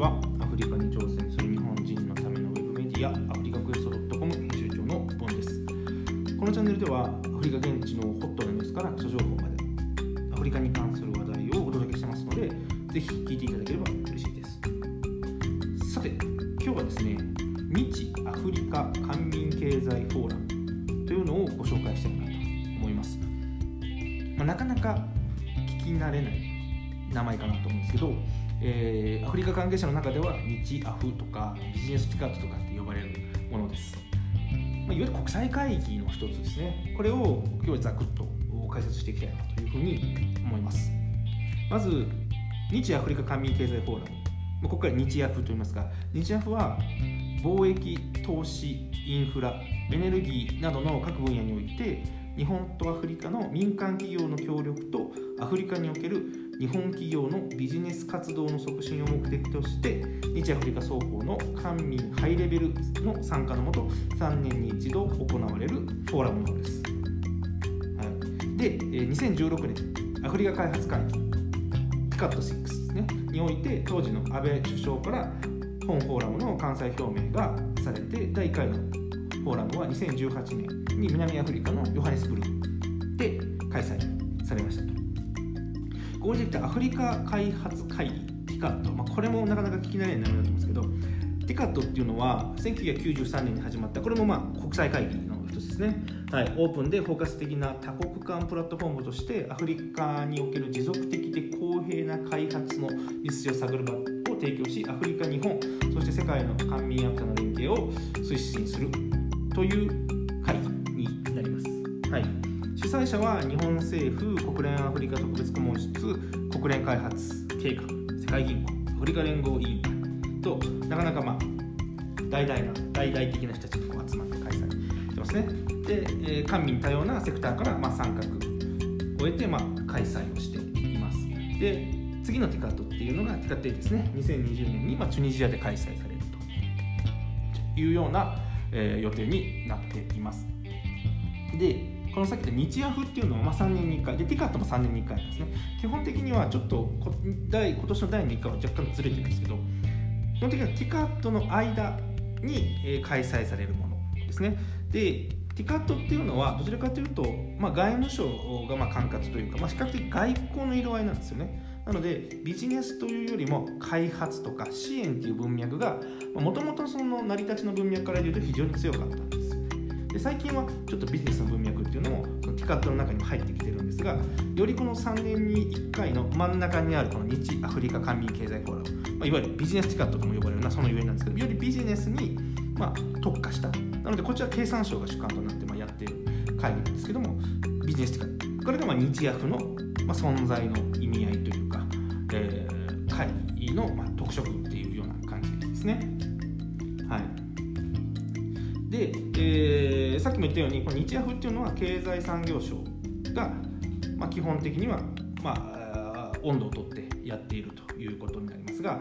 はアフリカに挑戦する日本人のためのウェブメディアアフリカクエスト .com 編集長のボンです。このチャンネルではアフリカ現地のホットなニュースから基礎情報までアフリカに関する話題をお届けしてますのでぜひ聞いていただければ嬉しいです。さて今日はですね日アフリカ官民経済フォーラムというのをご紹介したいなと思います、まあ、なかなか聞き慣れない名前かなと思うんですけど、えー、アフリカ関係者の中では日アフとかビジネスティカットとかって呼ばれるものです、まあ、いわゆる国際会議の一つですね。これを今日はざくっと解説していきたいなというふうに思います。まず日アフリカ官民経済フォーラム。ここから日アフと言いますが日アフは貿易投資インフラエネルギーなどの各分野において日本とアフリカの民間企業の協力とアフリカにおける日本企業のビジネス活動の促進を目的として日アフリカ双方の官民ハイレベルの参加のもと3年に一度行われるフォーラムなのです。はい、で2016年アフリカ開発会議 TICAT6 ですねにおいて当時の安倍首相から本フォーラムの関西表明がされて第1回のフォーラムは2018年に南アフリカのヨハネスブルクで開催されましたと。ここに出てアフリカ開発会議ティカット、まあ、これもなかなか聞き慣れない名前だと思うんですけどティカットっていうのは1993年に始まったこれもまあ国際会議の一つですね、はい、オープンで包括的な多国間プラットフォームとしてアフリカにおける持続的で公平な開発の実筋を探る場を提供しアフリカ日本そして世界の官民アフリカの連携を推進するという会議になります。はい。催者は日本政府国連アフリカ特別顧問室国連開発計画世界銀行アフリカ連合委員会となかなかまあ大々な大々的な人たちがこう集まって開催してますね。で、えー、官民多様なセクターからまあ参画を得てまあ開催をしています。で次のティカットっていうのがティカットですね。2020年にまあチュニジアで開催されるというような、えー、予定になっています。でこのさっき言った日アフっていうのはまあ3年に1回。でティカットも3年に1回なんですね。基本的にはちょっと第今年の第2回は若干ずれてるんですけど基本的にはティカットの間に、え開催されるものですね。でティカットっていうのはどちらかというと、まあ、外務省がまあ管轄というか、まあ、比較的外交の色合いなんですよね。なのでビジネスというよりも開発とか支援っていう文脈がもともとその成り立ちの文脈から言うと非常に強かった。んですで最近はちょっとビジネスの文脈っていうのもそのティカットの中にも入ってきてるんですがよりこの3年に1回の真ん中にあるこの日アフリカ官民経済フォーラム、まあ、いわゆるビジネスティカットとも呼ばれるようなそのゆえなんですけどよりビジネスにまあ特化した。なのでこちら経産省が主幹となってまあやっている会議なんですけどもビジネスティカット。これがまあ日薬のまあ存在の意味合いというか、えー、会議のまあ特色っていうような感じですね。はい。で、えー、さっきも言ったようにこの日ヤフっていうのは経済産業省が、まあ、基本的には、まあ、温度をとってやっているということになりますが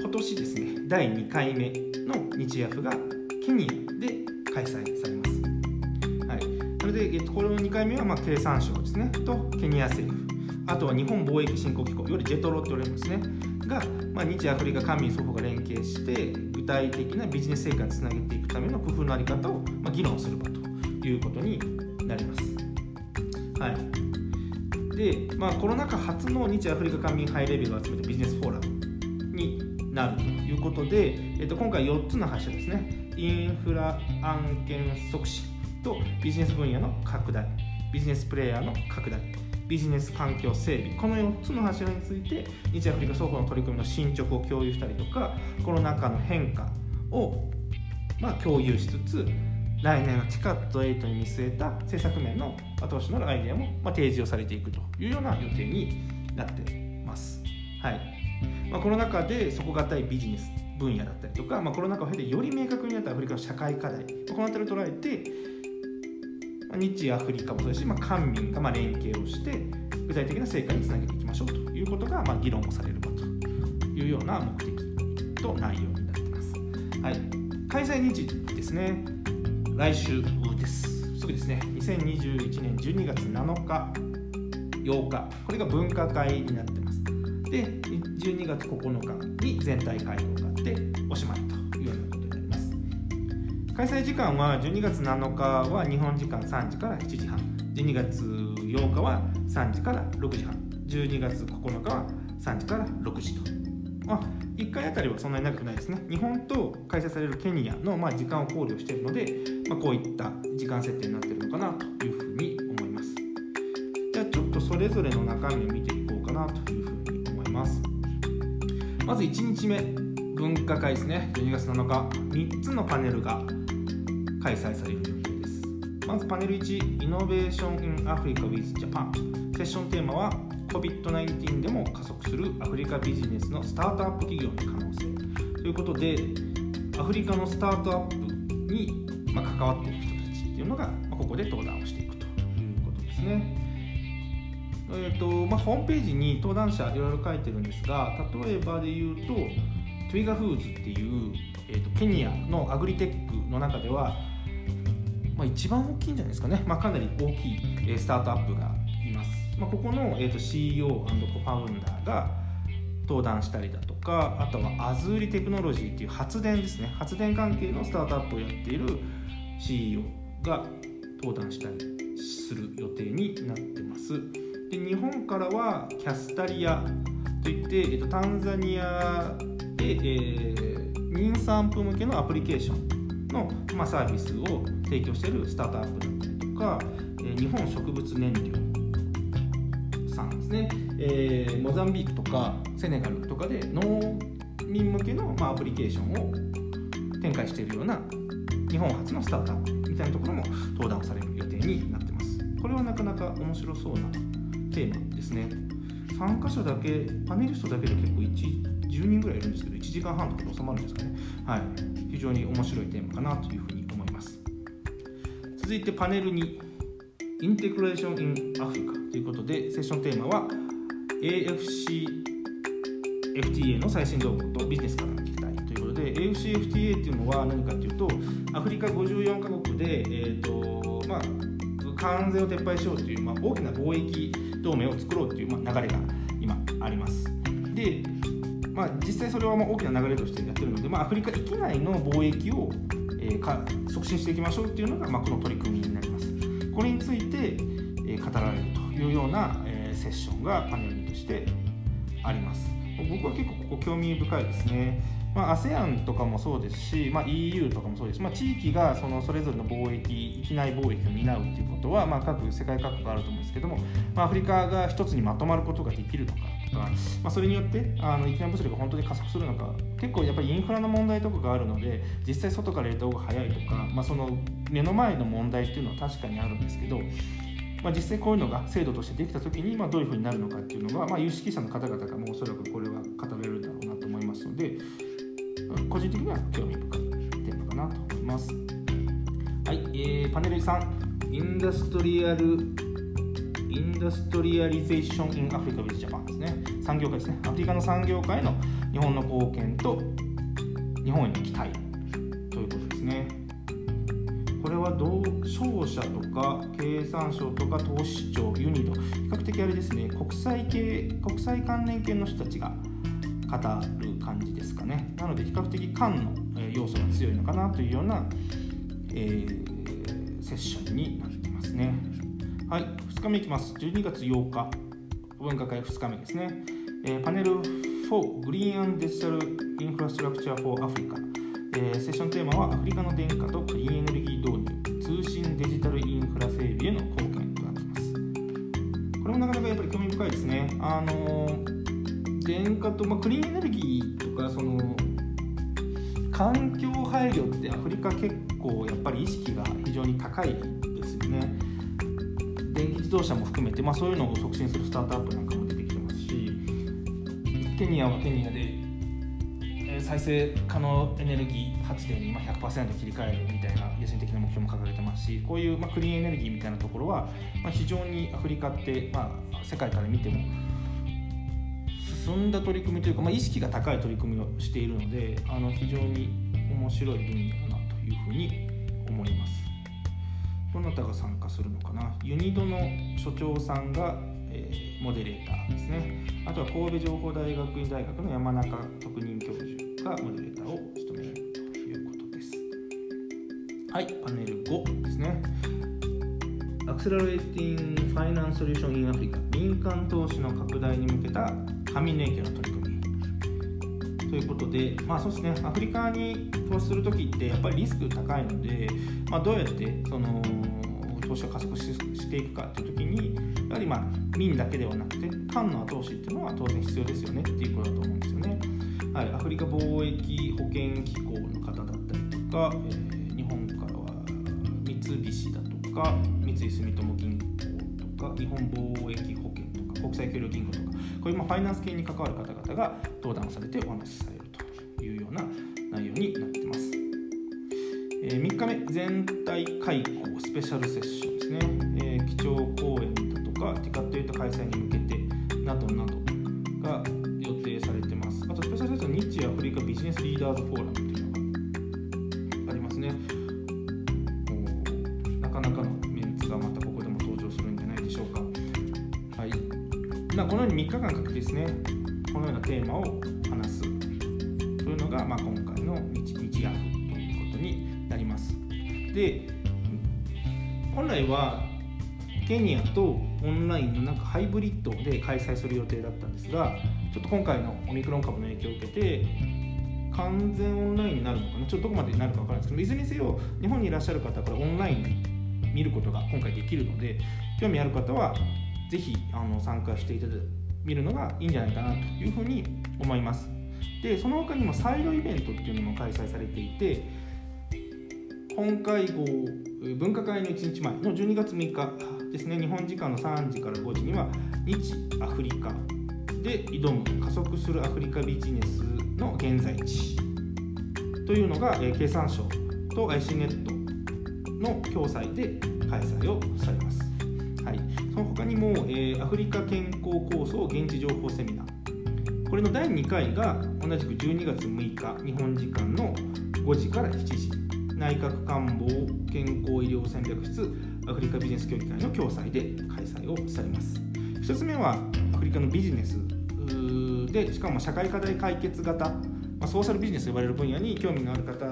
今年ですね第2回目の日ヤフがケニアで開催されます。はい、なので、えっと、この2回目はまあ経産省ですねとケニア政府。あとは日本貿易振興機構よりジェトロって言われるんですね。が、まあ、日アフリカ官民双方が連携して具体的なビジネス成果につなげていくための工夫のあり方を、まあ、議論する場ということになります。はい。でまあ、コロナ禍初の日アフリカ官民ハイレベルを集めたビジネスフォーラムになるということで、えっと、今回4つの発射ですね。インフラ案件促進とビジネス分野の拡大ビジネスプレイヤーの拡大。ビジネス環境整備この4つの柱について日アフリカ双方の取り組みの進捗を共有したりとかコロナ禍の変化をま共有しつつ来年のチカット8に見据えた政策面の後押しのアイデアもま提示をされていくというような予定になってます。はいまあ、コロナ禍で底堅いビジネス分野だったりとか、まあ、コロナ禍を経てより明確になったアフリカの社会課題この辺りを捉えて日アフリカもそうですし、まあ、官民がま連携をして具体的な成果につなげていきましょうということがま議論をされる場というような目的と内容になっています。はい、開催日ですね来週です。すぐですね2021年12月7日8日これが分科会になってます。で12月9日に全体会合があっておしまいと開催時間は12月7日は日本時間3時から7時半。12月8日は3時から6時半。12月9日は3時から6時と、まあ、1回あたりはそんなに長くないですね。日本と開催されるケニアのまあ時間を考慮しているので、まあ、こういった時間設定になっているのかなというふうに思います。じゃあちょっとそれぞれの中身を見ていこうかなというふうに思います。まず1日目。分科会ですね。12月7日3つのパネルが開催される予定です。まずパネル1イノベーション・イン・アフリカ・ウィズ・ジャパンセッションテーマは COVID-19 でも加速するアフリカビジネスのスタートアップ企業の可能性。ということでアフリカのスタートアップに、ま関わっている人たちっていうのが、まここで登壇をしていくということですね。えーとまあ、ホームページに登壇者いろいろ書いてるんですが例えばで言うと Twiga Foods っていう、えーと、ケニアのアグリテックの中では、まあ、一番大きいんじゃないですかね、まあ、かなり大きい、えスタートアップがいまあ、ここの、えーと、CEO& コファウンダーが登壇したりだとかあとはアズーリテクノロジーっていう発電ですね。発電関係のスタートアップをやっている CEO が登壇したりする予定になってます。で日本からはキャスタリアといって、えーと、タンザニアで、えー、妊産婦向けのアプリケーションの、まあ、サービスを提供しているスタートアップだったりとか、え、日本植物燃料さんですね、えー、モザンビークとかセネガルとかで農民向けの、まあ、アプリケーションを展開しているような日本初のスタートアップみたいなところも登壇される予定になってます。これはなかなか面白そうなテーマですね。参加者だけパネリストだけで結構1 10人ぐらいいるんですけど1時間半とかで収まるんですかね。はい。非常に面白いテーマかなというふうに思います。続いてパネル2インテグレーション・イン・アフリカということでセッションテーマは AFCFTA の最新動向とビジネスから聞きたいということで AFCFTA っていうのは何かというとアフリカ54カ国で、えーとまあ、関税を撤廃しようという、まあ、大きな貿易同盟を作ろうという、まあ、流れが今あります。でまあ、実際それはまあ大きな流れとしてやってるので、まあ、アフリカ域内の貿易を、えー、か促進していきましょうっていうのが、まあ、この取り組みになります。これについて、え語られるというような、えセッションがパネルとしてあります僕は結構ここ興味深いですねまあ、ASEAN とかもそうですし、まあ、EU とかもそうです、まあ、地域がそのそれぞれの貿易域内貿易を担うということは、まあ、各世界各国あると思うんですけども、まあ、アフリカが一つにまとまることができるとかか、まあ、それによってあの域内物流が本当に加速するのか結構やっぱりインフラの問題とかがあるので実際外から入れた方が早いとか、まあ、その目の前の問題っていうのは確かにあるんですけどまあ、実際こういうのが制度としてできた時に、ま、どういうふうになるのかっていうのは、ま、有識者の方々がもうおそらくこれは語れるんだろうなと思いますので個人的には興味深いテーマかなと思います。はい、えー、パネル3、 industrial、Industrialization in Africa with Japan ですね。産業界ですね。アフリカの産業界の日本の貢献と日本への期待ということですね。これは同商社とか経産省とか投資庁、ユニド、比較的あれですね、国際系、国際関連系の人たちが語る感じですかねなので比較的間の要素が強いのかなというような、えー、セッションになってますねはい日目いきます。12月8日。分科会2日目ですね、えー、パネル4グリーンデジタルインフラストラクチャー for アフリカ、えー、セッションテーマはアフリカの電化とクリーンエネルギー導入通信デジタルインフラ整備への貢献となっています。これもなかなかやっぱり興味深いですね。あのー電化と、まあ、クリーンエネルギーとかその環境配慮ってアフリカ結構やっぱり意識が非常に高いですよね。動車も含めて、まあ、そういうのを促進するスタートアップなんかも出てきてますしケニアはケニアで再生可能エネルギー発電に100%切り替えるみたいな野心的な目標も掲げてますしこういうまクリーンエネルギーみたいなところはま非常にアフリカってまあ世界から見ても進んだ取り組みというか、まあ、意識が高い取り組みをしているのであの非常に面白い分野だなというふうに思いますどなたが参加するのかな？ユニドの所長さんが、えー、モデレーターですね。あとは神戸情報大学院大学の山中特任教授がモデレーターを務めるということです。はいパネル5ですね。アクセラレーティング・ファイナンス・ソリューション・イン・アフリカ民間投資の拡大に向けた紙年金の取り組み。ということで、まあそうですね、アフリカに投資するときってやっぱりリスク高いので、まあ、どうやってその投資を加速していくかというときに、やはりまあ民だけではなくて、官の後押しっていうのは当然必要ですよねっていうことだと思うんですよね。はい、アフリカ貿易保険機構の方だったりとか、えー、日本からは三菱だとか、三井住友銀行とか、日本貿易保険、国際協力銀行とか、こういうファイナンス系に関わる方々が登壇されてお話しされるというような内容になっています。えー、3日目、全体開講スペシャルセッションですね。えー、基調講演だとか、ティカットユート開催に向けてなどなどが予定されてます。あと、スペシャルセッション、日アフリカビジネスリーダーズフォーラムというまあ、このように3日間かけてですね、このようなテーマを話すというのが、まあ、今回の日日アフということになります。で、本来はケニアとオンラインのなんかハイブリッドで開催する予定だったんですが、ちょっと今回のオミクロン株の影響を受けて、完全オンラインになるのかな、ちょっとどこまでになるか分からないですけど、いずれにせよ、日本にいらっしゃる方はこれオンラインで見ることが今回できるので、興味ある方はぜひあの参加していただ見るのがいいんじゃないかなというふうに思います。で、その他にもサイドイベントっていうのも開催されていて、本会合分科会の1日前の12月6日ですね、日本時間の3時から5時には、日アフリカで挑む加速するアフリカビジネスの現在地というのが、えー、経産省と IC ネットの共催で開催をされます。はい、その他にも、えー、アフリカ健康構想現地情報セミナー。これの第2回が同じく12月6日日本時間の5時から7時。内閣官房健康医療戦略室アフリカビジネス協議会の共催で開催をされます。1つ目はアフリカのビジネスでしかも社会課題解決型、まあ、ソーシャルビジネスと呼ばれる分野に興味のある方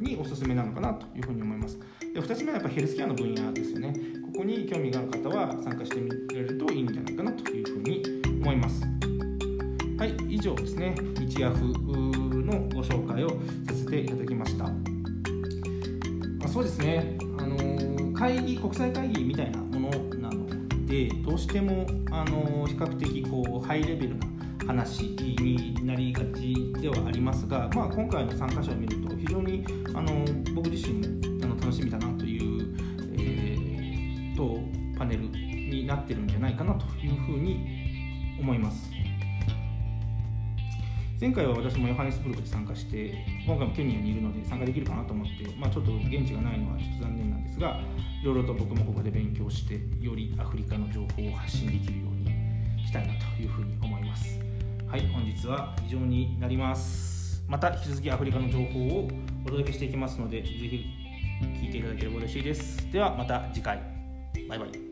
におすすめなのかなというふうに思います。で2つ目はやっぱヘルスケアの分野ですよね。ここに興味がある方は参加してみられるといいんじゃないかなというふうに思います。はい以上ですね。日ヤフのご紹介をさせていただきました、まあ、そうですね。あのー会議国際会議みたいなものなのでどうしてもあのー比較的こうハイレベルな話になりがちではありますが、まあ、今回の参加者を見ると非常にあの僕自身もあの楽しみだなという、えー、とパネルになってるんじゃないかなというふうに思います。前回は私もヨハネスブルクで参加して今回もケニアにいるので参加できるかなと思って、まあ、ちょっと現地がないのはちょっと残念なんですがいろいろと僕もここで勉強してよりアフリカの情報を発信できるようにしたいなというふうに思います。はい、本日は以上になります。また引き続きアフリカの情報をお届けしていきますので、ぜひ聞いていただければ嬉しいです。ではまた次回。バイバイ。